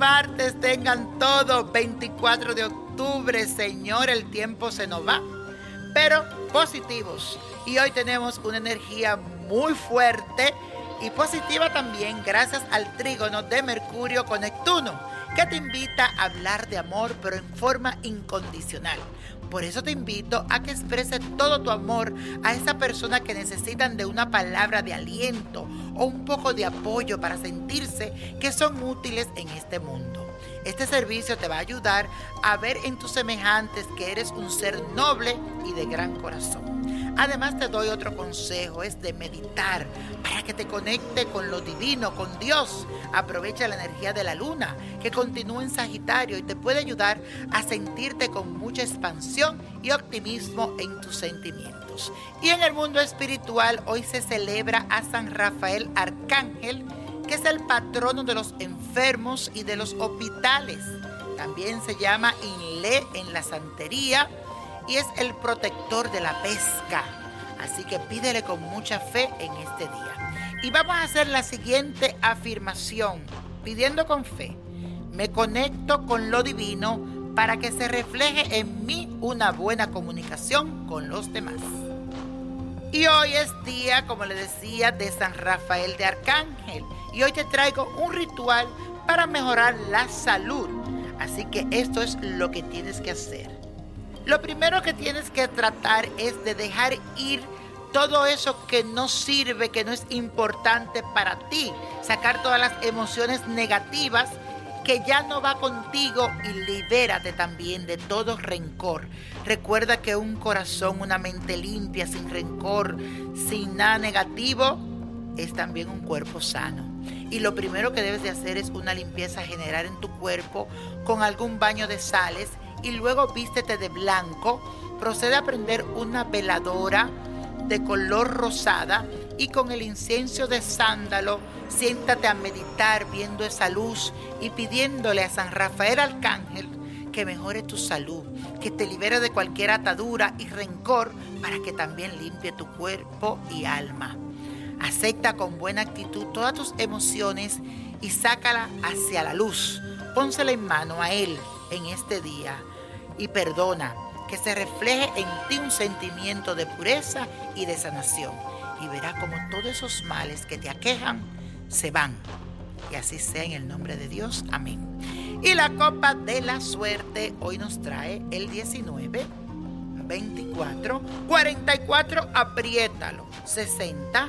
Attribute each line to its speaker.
Speaker 1: martes tengan todo. 24 de octubre, Señor, el tiempo se nos va. Pero positivos. Y hoy tenemos una energía muy fuerte y positiva también gracias al trígono de Mercurio con Neptuno, que te invita a hablar de amor pero en forma incondicional. Por eso te invito a que expreses todo tu amor a esa persona que necesitan de una palabra de aliento o un poco de apoyo para sentirse que son útiles en este mundo. Este servicio te va a ayudar a ver en tus semejantes que eres un ser noble y de gran corazón. Además te doy otro consejo, es de meditar para que te conecte con lo divino, con Dios. Aprovecha la energía de la luna que continúa en Sagitario y te puede ayudar a sentirte con mucha expansión y optimismo en tus sentimientos. Y en el mundo espiritual hoy se celebra a San Rafael Arcángel que es el patrono de los enfermos y de los hospitales. También se llama Inle en la santería y es el protector de la pesca. Así que pídele con mucha fe en este día. Y vamos a hacer la siguiente afirmación, pidiendo con fe. Me conecto con lo divino para que se refleje en mí una buena comunicación con los demás. Y hoy es día, como le decía, de San Rafael de Arcángel. Y hoy te traigo un ritual para mejorar la salud. Así que esto es lo que tienes que hacer. Lo primero que tienes que tratar es de dejar ir todo eso que no sirve, que no es importante para ti. Sacar todas las emociones negativas que ya no va contigo y libérate también de todo rencor. Recuerda que un corazón, una mente limpia, sin rencor, sin nada negativo, es también un cuerpo sano. Y lo primero que debes de hacer es una limpieza general en tu cuerpo con algún baño de sales y luego vístete de blanco. Procede a prender una veladora de color rosada y con el incienso de sándalo siéntate a meditar viendo esa luz y pidiéndole a San Rafael Arcángel que mejore tu salud, que te libere de cualquier atadura y rencor para que también limpie tu cuerpo y alma. Acepta con buena actitud todas tus emociones y sácala hacia la luz. Pónsela en mano a Él en este día y perdona que se refleje en ti un sentimiento de pureza y de sanación. Y verás como todos esos males que te aquejan se van. Y así sea en el nombre de Dios. Amén. Y la copa de la suerte hoy nos trae el 19, 24, 44, apriétalo, 60,